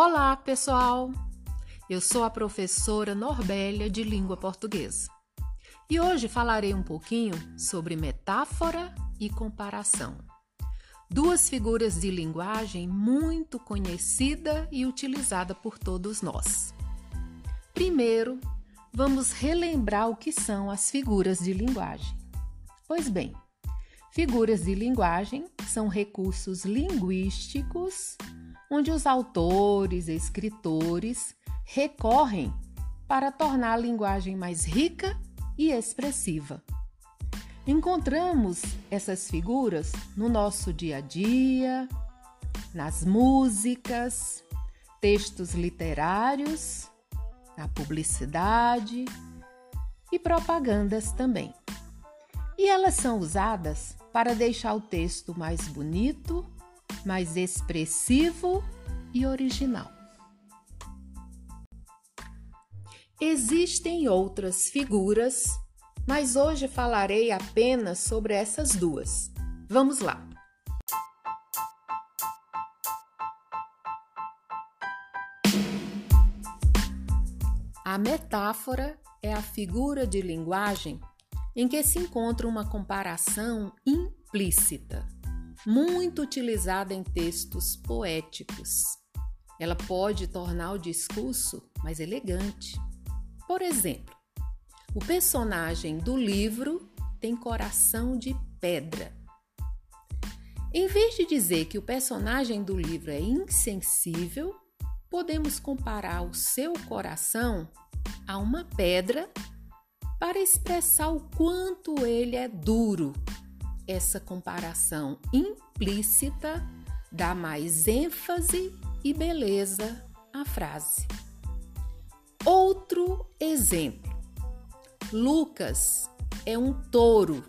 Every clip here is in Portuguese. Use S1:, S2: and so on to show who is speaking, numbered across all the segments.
S1: Olá, pessoal! Eu sou a professora Norbélia de Língua Portuguesa e hoje falarei um pouquinho sobre metáfora e comparação. Duas figuras de linguagem muito conhecida e utilizada por todos nós. Primeiro, vamos relembrar o que são as figuras de linguagem. Pois bem, figuras de linguagem são recursos linguísticos onde os autores e escritores recorrem para tornar a linguagem mais rica e expressiva. Encontramos essas figuras no nosso dia a dia, nas músicas, textos literários, na publicidade e propagandas também. E elas são usadas para deixar o texto mais bonito mais expressivo e original. Existem outras figuras, mas hoje falarei apenas sobre essas duas. Vamos lá! A metáfora é a figura de linguagem em que se encontra uma comparação implícita muito utilizada em textos poéticos. Ela pode tornar o discurso mais elegante. Por exemplo, o personagem do livro tem coração de pedra. Em vez de dizer que o personagem do livro é insensível, podemos comparar o seu coração a uma pedra para expressar o quanto ele é duro essa comparação implícita dá mais ênfase e beleza à frase. Outro exemplo: Lucas é um touro.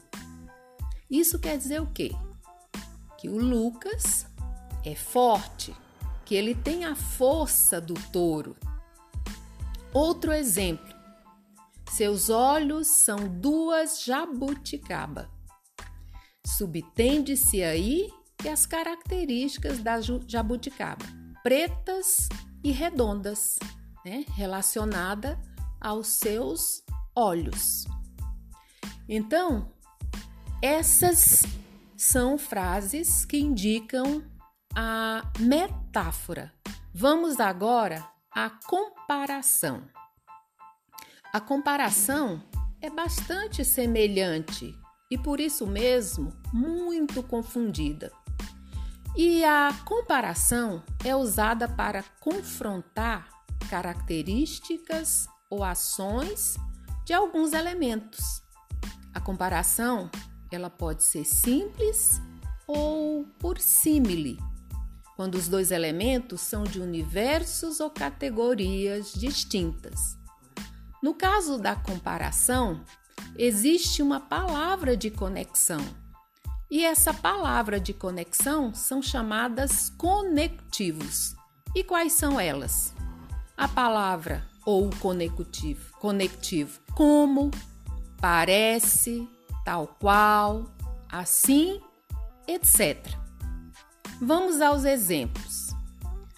S1: Isso quer dizer o quê? Que o Lucas é forte, que ele tem a força do touro. Outro exemplo: seus olhos são duas jabuticaba. Subtende-se aí que as características da jabuticaba, pretas e redondas, né, relacionada aos seus olhos. Então, essas são frases que indicam a metáfora. Vamos agora à comparação. A comparação é bastante semelhante e por isso mesmo muito confundida. E a comparação é usada para confrontar características ou ações de alguns elementos. A comparação, ela pode ser simples ou por símile, quando os dois elementos são de universos ou categorias distintas. No caso da comparação, existe uma palavra de conexão. E essa palavra de conexão são chamadas conectivos. E quais são elas? A palavra ou conectivo, conectivo como, parece, tal qual, assim, etc. Vamos aos exemplos.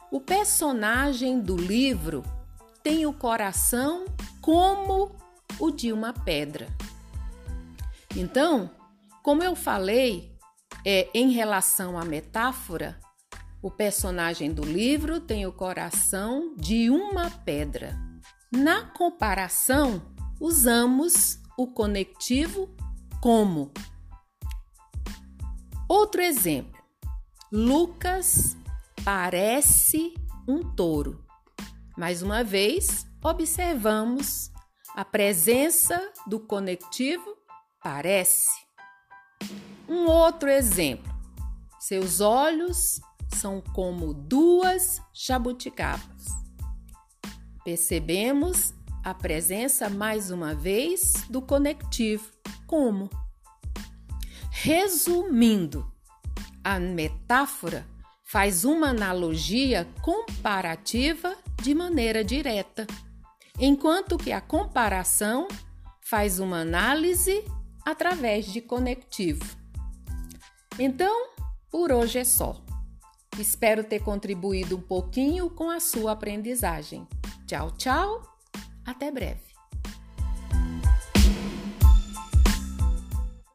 S1: O personagem do livro tem o coração como o de uma pedra. Então, como eu falei, é, em relação à metáfora, o personagem do livro tem o coração de uma pedra. Na comparação, usamos o conectivo como. Outro exemplo: Lucas parece um touro. Mais uma vez, observamos a presença do conectivo parece. Um outro exemplo: seus olhos são como duas jabuticabas. Percebemos a presença mais uma vez do conectivo como. Resumindo, a metáfora faz uma analogia comparativa de maneira direta enquanto que a comparação faz uma análise através de conectivo. Então, por hoje é só. Espero ter contribuído um pouquinho com a sua aprendizagem. Tchau, tchau. Até breve.